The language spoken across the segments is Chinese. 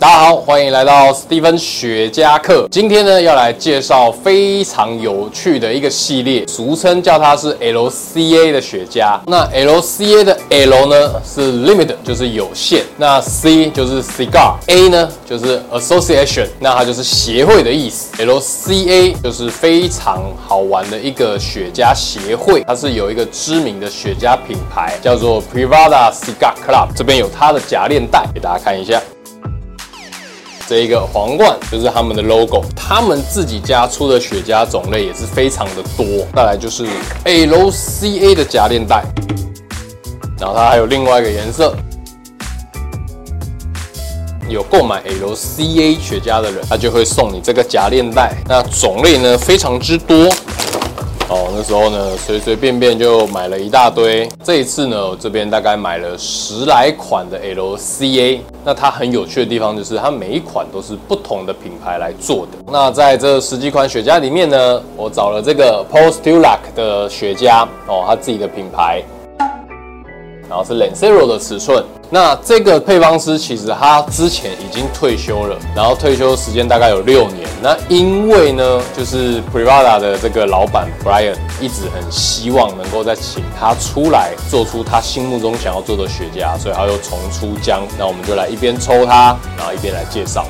大家好，欢迎来到史蒂芬雪茄课。今天呢，要来介绍非常有趣的一个系列，俗称叫它是 LCA 的雪茄。那 LCA 的 L 呢是 Limit，就是有限；那 C 就是 Cigar，A 呢就是 Association，那它就是协会的意思。LCA 就是非常好玩的一个雪茄协会，它是有一个知名的雪茄品牌叫做 Privada Cigar Club，这边有它的夹链袋，给大家看一下。这一个皇冠就是他们的 logo，他们自己家出的雪茄种类也是非常的多。再来就是 LCA 的夹链袋，然后它还有另外一个颜色。有购买 LCA 雪茄的人，他就会送你这个夹链袋。那种类呢非常之多。哦，那时候呢，随随便便就买了一大堆。这一次呢，我这边大概买了十来款的 LCA。那它很有趣的地方就是，它每一款都是不同的品牌来做的。那在这十几款雪茄里面呢，我找了这个 Postulac 的雪茄哦，它自己的品牌。然后是 Lancero 的尺寸。那这个配方师其实他之前已经退休了，然后退休时间大概有六年。那因为呢，就是 Privada 的这个老板 Brian 一直很希望能够再请他出来做出他心目中想要做的雪茄，所以他又重出江。那我们就来一边抽它，然后一边来介绍。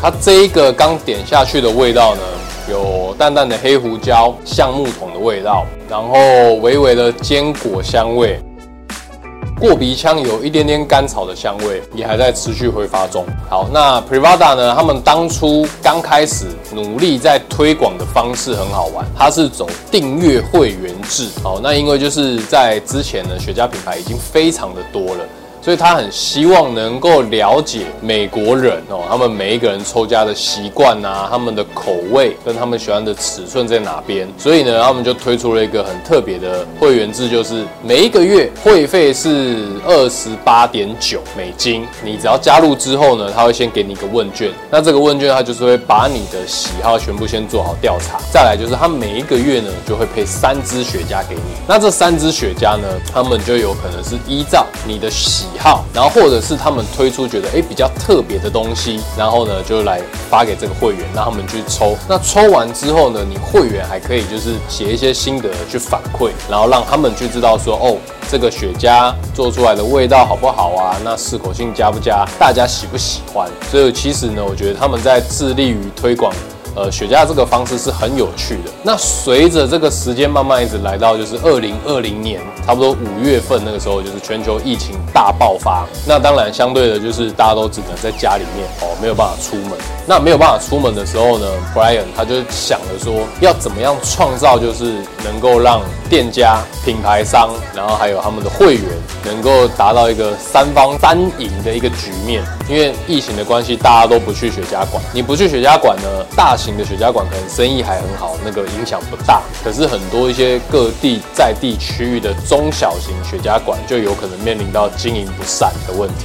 它这一个刚点下去的味道呢，有淡淡的黑胡椒、橡木桶的味道，然后微微的坚果香味，过鼻腔有一点点甘草的香味，也还在持续挥发中。好，那 Privada 呢？他们当初刚开始努力在推广的方式很好玩，它是走订阅会员制。好，那因为就是在之前呢，雪茄品牌已经非常的多了。所以他很希望能够了解美国人哦，他们每一个人抽家的习惯啊，他们的口味跟他们喜欢的尺寸在哪边。所以呢，他们就推出了一个很特别的会员制，就是每一个月会费是二十八点九美金。你只要加入之后呢，他会先给你一个问卷。那这个问卷他就是会把你的喜好全部先做好调查。再来就是他每一个月呢就会配三支雪茄给你。那这三支雪茄呢，他们就有可能是依照你的喜好，然后或者是他们推出觉得诶比较特别的东西，然后呢就来发给这个会员，让他们去抽。那抽完之后呢，你会员还可以就是写一些心得去反馈，然后让他们去知道说哦，这个雪茄做出来的味道好不好啊？那适口性加不加？大家喜不喜欢？所以其实呢，我觉得他们在致力于推广。呃，雪茄这个方式是很有趣的。那随着这个时间慢慢一直来到，就是二零二零年差不多五月份那个时候，就是全球疫情大爆发。那当然，相对的就是大家都只能在家里面哦，没有办法出门。那没有办法出门的时候呢，Brian 他就想着说，要怎么样创造，就是能够让店家、品牌商，然后还有他们的会员，能够达到一个三方三赢的一个局面。因为疫情的关系，大家都不去雪茄馆。你不去雪茄馆呢，大型的雪茄馆可能生意还很好，那个影响不大。可是很多一些各地在地区域的中小型雪茄馆，就有可能面临到经营不善的问题。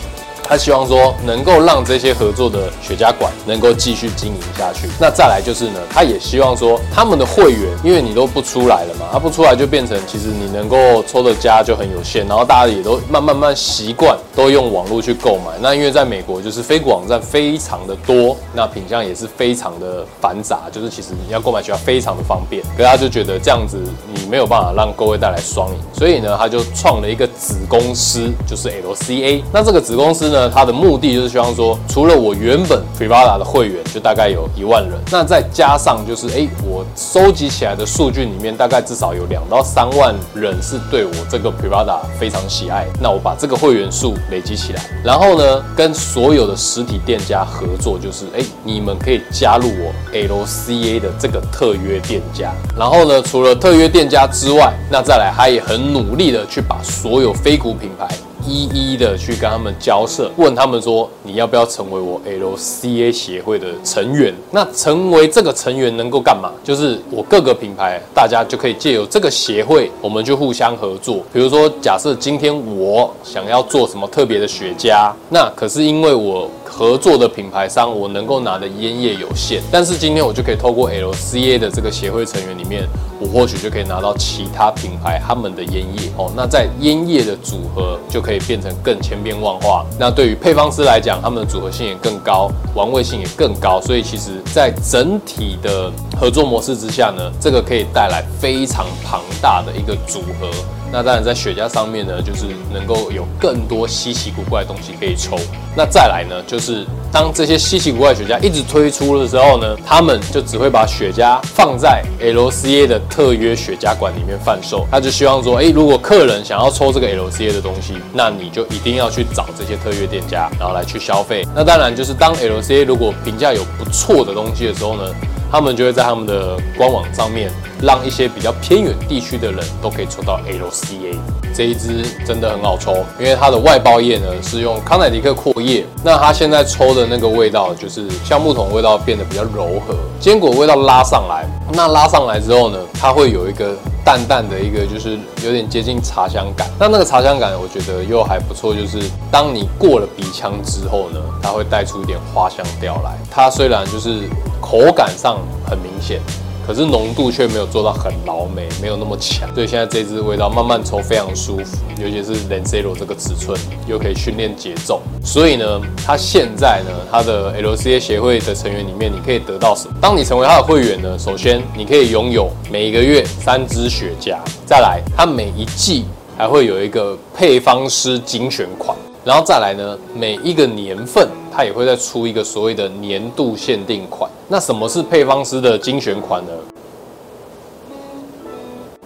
他希望说能够让这些合作的雪茄馆能够继续经营下去。那再来就是呢，他也希望说他们的会员，因为你都不出来了嘛，他不出来就变成其实你能够抽的家就很有限，然后大家也都慢慢慢习惯都用网络去购买。那因为在美国就是非古网站非常的多，那品相也是非常的繁杂，就是其实你要购买起来非常的方便。可是他就觉得这样子你没有办法让各位带来双赢，所以呢，他就创了一个子公司，就是 LCA。那这个子公司。呢，它的目的就是希望说，除了我原本 Privada 的会员就大概有一万人，那再加上就是，哎，我收集起来的数据里面，大概至少有两到三万人是对我这个 Privada 非常喜爱。那我把这个会员数累积起来，然后呢，跟所有的实体店家合作，就是，哎，你们可以加入我 LCA 的这个特约店家。然后呢，除了特约店家之外，那再来，他也很努力的去把所有非股品牌。一一的去跟他们交涉，问他们说，你要不要成为我 LCA 协会的成员？那成为这个成员能够干嘛？就是我各个品牌，大家就可以借由这个协会，我们就互相合作。比如说，假设今天我想要做什么特别的雪茄，那可是因为我。合作的品牌商，我能够拿的烟叶有限，但是今天我就可以透过 LCA 的这个协会成员里面，我或许就可以拿到其他品牌他们的烟叶哦。那在烟叶的组合就可以变成更千变万化。那对于配方师来讲，他们的组合性也更高，玩味性也更高。所以其实，在整体的合作模式之下呢，这个可以带来非常庞大的一个组合。那当然，在雪茄上面呢，就是能够有更多稀奇古怪的东西可以抽。那再来呢，就是当这些稀奇古怪的雪茄一直推出的时候呢，他们就只会把雪茄放在 LCA 的特约雪茄馆里面贩售。他就希望说，诶，如果客人想要抽这个 LCA 的东西，那你就一定要去找这些特约店家，然后来去消费。那当然，就是当 LCA 如果评价有不错的东西的时候呢，他们就会在他们的官网上面。让一些比较偏远地区的人都可以抽到 LCA 这一支，真的很好抽，因为它的外包叶呢是用康乃迪克阔叶，那它现在抽的那个味道就是橡木桶味道变得比较柔和，坚果味道拉上来，那拉上来之后呢，它会有一个淡淡的一个就是有点接近茶香感，那那个茶香感我觉得又还不错，就是当你过了鼻腔之后呢，它会带出一点花香调来，它虽然就是口感上很明显。可是浓度却没有做到很老美，没有那么强，所以现在这支味道慢慢抽非常舒服，尤其是 Lancero 这个尺寸又可以训练节奏，所以呢，它现在呢，它的 LCA 协会的成员里面，你可以得到什么？当你成为它的会员呢，首先你可以拥有每一个月三支雪茄，再来它每一季还会有一个配方师精选款，然后再来呢，每一个年份它也会再出一个所谓的年度限定款。那什么是配方师的精选款呢？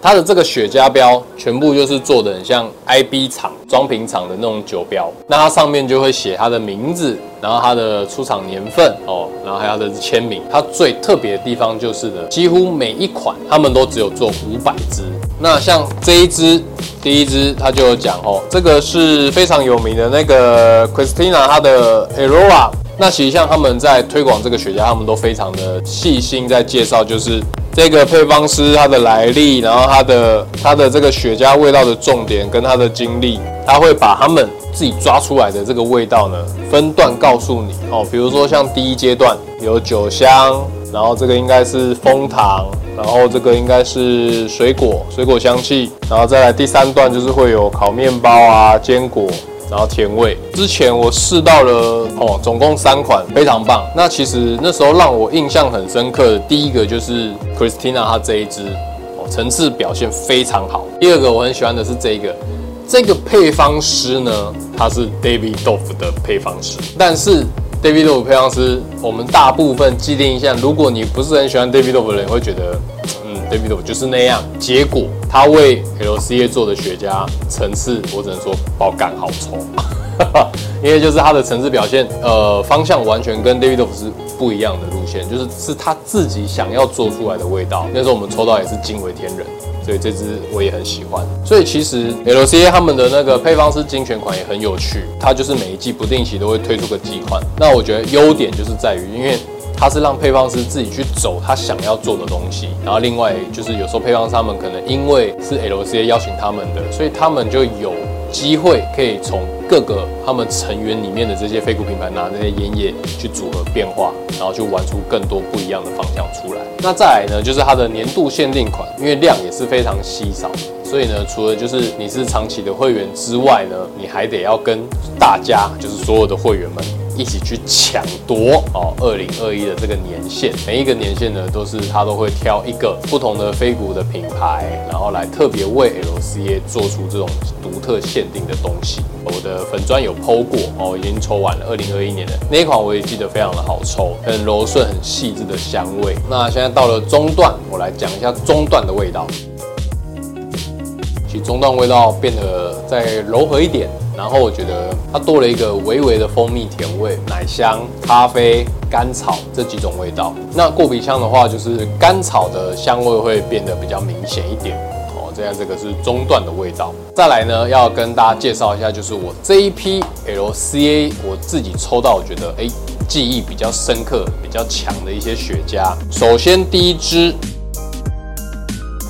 它的这个雪茄标全部就是做的很像 IB 厂装瓶厂的那种酒标，那它上面就会写它的名字，然后它的出厂年份哦，然后还有它的签名。它最特别的地方就是呢，几乎每一款他们都只有做五百支。那像这一支，第一支它就有讲哦，这个是非常有名的那个 Christina 它的 Aurora。那其实像他们在推广这个雪茄，他们都非常的细心在介绍，就是这个配方师它的来历，然后它的它的这个雪茄味道的重点跟它的经历，他会把他们自己抓出来的这个味道呢分段告诉你哦。比如说像第一阶段有酒香，然后这个应该是枫糖，然后这个应该是水果水果香气，然后再来第三段就是会有烤面包啊坚果。然后甜味，之前我试到了哦，总共三款，非常棒。那其实那时候让我印象很深刻的，第一个就是 Christina 它这一支哦，层次表现非常好。第二个我很喜欢的是这个，这个配方师呢，他是 David d o f 的配方师。但是 David Doff 配方师，我们大部分既定印象，如果你不是很喜欢 David Doff 的人，会觉得。Davidoff 就是那样，结果他为 LCA 做的雪茄层次，我只能说爆干好抽，因为就是他的层次表现，呃，方向完全跟 Davidoff 是不一样的路线，就是是他自己想要做出来的味道。那时候我们抽到也是惊为天人，所以这支我也很喜欢。所以其实 LCA 他们的那个配方师精选款也很有趣，它就是每一季不定期都会推出个季款。那我觉得优点就是在于，因为他是让配方师自己去走他想要做的东西，然后另外就是有时候配方师他们可能因为是 LCA 邀请他们的，所以他们就有机会可以从各个他们成员里面的这些非古品牌拿那些烟叶去组合变化，然后去玩出更多不一样的方向出来。那再来呢，就是它的年度限定款，因为量也是非常稀少，所以呢，除了就是你是长期的会员之外呢，你还得要跟大家，就是所有的会员们。一起去抢夺哦，二零二一的这个年限，每一个年限呢，都是他都会挑一个不同的非古的品牌，然后来特别为 LCA 做出这种独特限定的东西。我的粉砖有 PO 过哦，已经抽完了。二零二一年的那一款我也记得非常的好抽，很柔顺、很细致的香味。那现在到了中段，我来讲一下中段的味道。其实中段味道变得再柔和一点。然后我觉得它多了一个微微的蜂蜜甜味、奶香、咖啡、甘草这几种味道。那过鼻腔的话，就是甘草的香味会变得比较明显一点哦。这样这个是中段的味道。再来呢，要跟大家介绍一下，就是我这一批 LCA 我自己抽到，我觉得哎记忆比较深刻、比较强的一些雪茄。首先第一支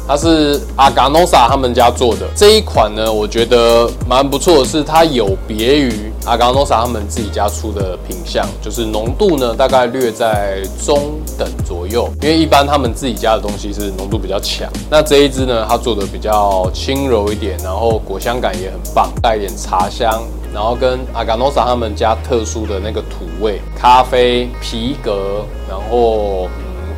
它是阿嘎诺萨他们家做的这一款呢，我觉得蛮不错是，它有别于阿嘎诺萨他们自己家出的品相，就是浓度呢大概略在中等左右，因为一般他们自己家的东西是浓度比较强。那这一支呢，它做的比较轻柔一点，然后果香感也很棒，带一点茶香。然后跟阿嘎诺萨他们家特殊的那个土味，咖啡、皮革，然后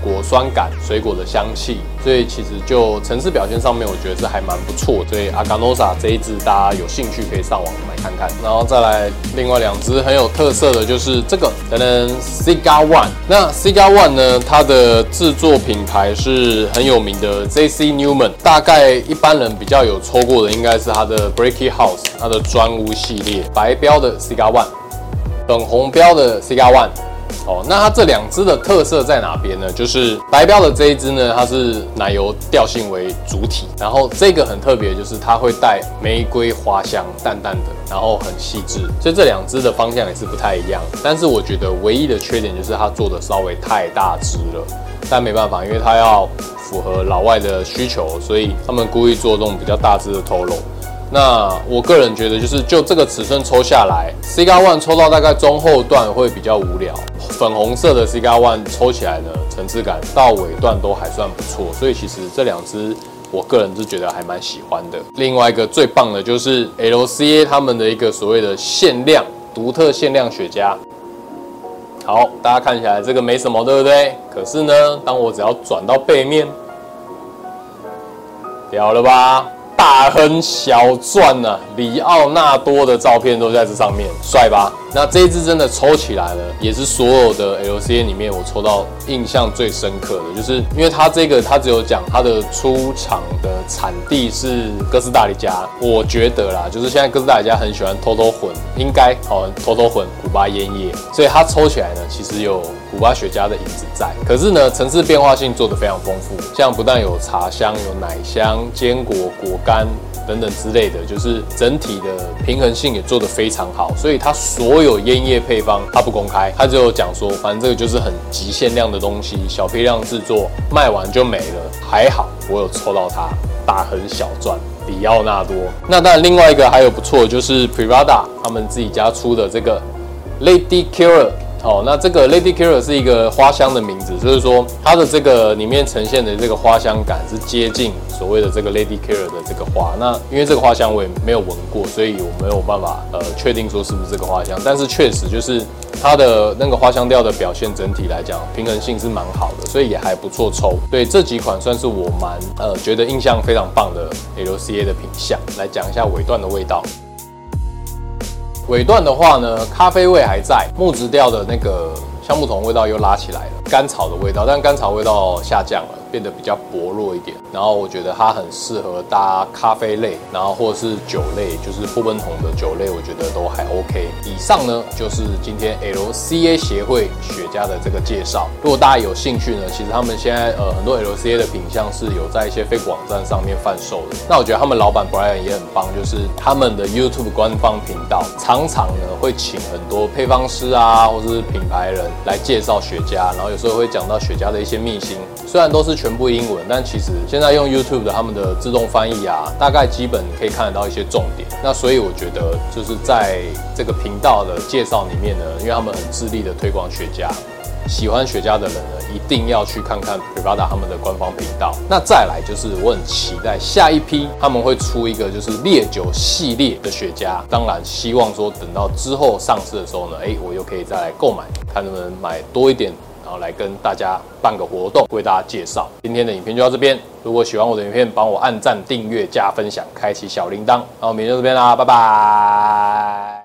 果酸感、水果的香气，所以其实就层次表现上面，我觉得是还蛮不错。所以阿嘎诺萨这一支大家有兴趣可以上网买看看。然后再来另外两支很有特色的就是这个，等等 Cigar One。那 Cigar One 呢，它的制作品牌是很有名的 J.C. Newman。大概一般人比较有抽过的，应该是它的 Bricky House，它的砖屋系列，白标的 Cigar One，粉红标的 Cigar One。哦，那它这两支的特色在哪边呢？就是白标的这一支呢，它是奶油调性为主体，然后这个很特别，就是它会带玫瑰花香，淡淡的，然后很细致，所以这两支的方向也是不太一样。但是我觉得唯一的缺点就是它做的稍微太大支了，但没办法，因为它要符合老外的需求，所以他们故意做这种比较大支的 Toro。那我个人觉得，就是就这个尺寸抽下来，Cigar One 抽到大概中后段会比较无聊。粉红色的 Cigar One 抽起来呢，层次感到尾段都还算不错。所以其实这两支，我个人是觉得还蛮喜欢的。另外一个最棒的就是 LCA 他们的一个所谓的限量、独特限量雪茄。好，大家看起来这个没什么，对不对？可是呢，当我只要转到背面，屌了吧？大亨小钻呐、啊，李奥纳多的照片都在这上面，帅吧？那这一支真的抽起来了，也是所有的 LCA 里面我抽到印象最深刻的，就是因为它这个它只有讲它的出厂的产地是哥斯达黎加，我觉得啦，就是现在哥斯达黎加很喜欢偷偷混，应该好偷偷混古巴烟叶，所以它抽起来呢，其实有古巴雪茄的影子在，可是呢，层次变化性做得非常丰富，像不但有茶香，有奶香、坚果、果干干等等之类的，就是整体的平衡性也做得非常好。所以它所有烟叶配方它不公开，它只有讲说，反正这个就是很极限量的东西，小批量制作，卖完就没了。还好我有抽到它，大亨小钻比奥纳多。那当然另外一个还有不错，就是 Prada 他们自己家出的这个 Lady Killer。哦，那这个 Lady Killer 是一个花香的名字，就是说它的这个里面呈现的这个花香感是接近所谓的这个 Lady Killer 的这个花。那因为这个花香我也没有闻过，所以我没有办法呃确定说是不是这个花香。但是确实就是它的那个花香调的表现，整体来讲平衡性是蛮好的，所以也还不错抽。对，这几款算是我蛮呃觉得印象非常棒的 LCA 的品相。来讲一下尾段的味道。尾段的话呢，咖啡味还在，木质调的那个橡木桶味道又拉起来了，甘草的味道，但甘草味道下降了。变得比较薄弱一点，然后我觉得它很适合搭咖啡类，然后或者是酒类，就是波本桶的酒类，我觉得都还 OK。以上呢就是今天 LCA 协会雪茄的这个介绍。如果大家有兴趣呢，其实他们现在呃很多 LCA 的品相是有在一些 Facebook 网站上面贩售的。那我觉得他们老板 Brian 也很棒，就是他们的 YouTube 官方频道常常呢会请很多配方师啊，或者是品牌人来介绍雪茄，然后有时候会讲到雪茄的一些秘辛，虽然都是。全部英文，但其实现在用 YouTube 的他们的自动翻译啊，大概基本可以看得到一些重点。那所以我觉得就是在这个频道的介绍里面呢，因为他们很致力的推广雪茄，喜欢雪茄的人呢，一定要去看看 Privada 他们的官方频道。那再来就是我很期待下一批他们会出一个就是烈酒系列的雪茄，当然希望说等到之后上市的时候呢，哎，我又可以再来购买，看能不能买多一点。然后来跟大家办个活动，为大家介绍。今天的影片就到这边。如果喜欢我的影片，帮我按赞、订阅、加分享，开启小铃铛。然后明天就这边啦，拜拜。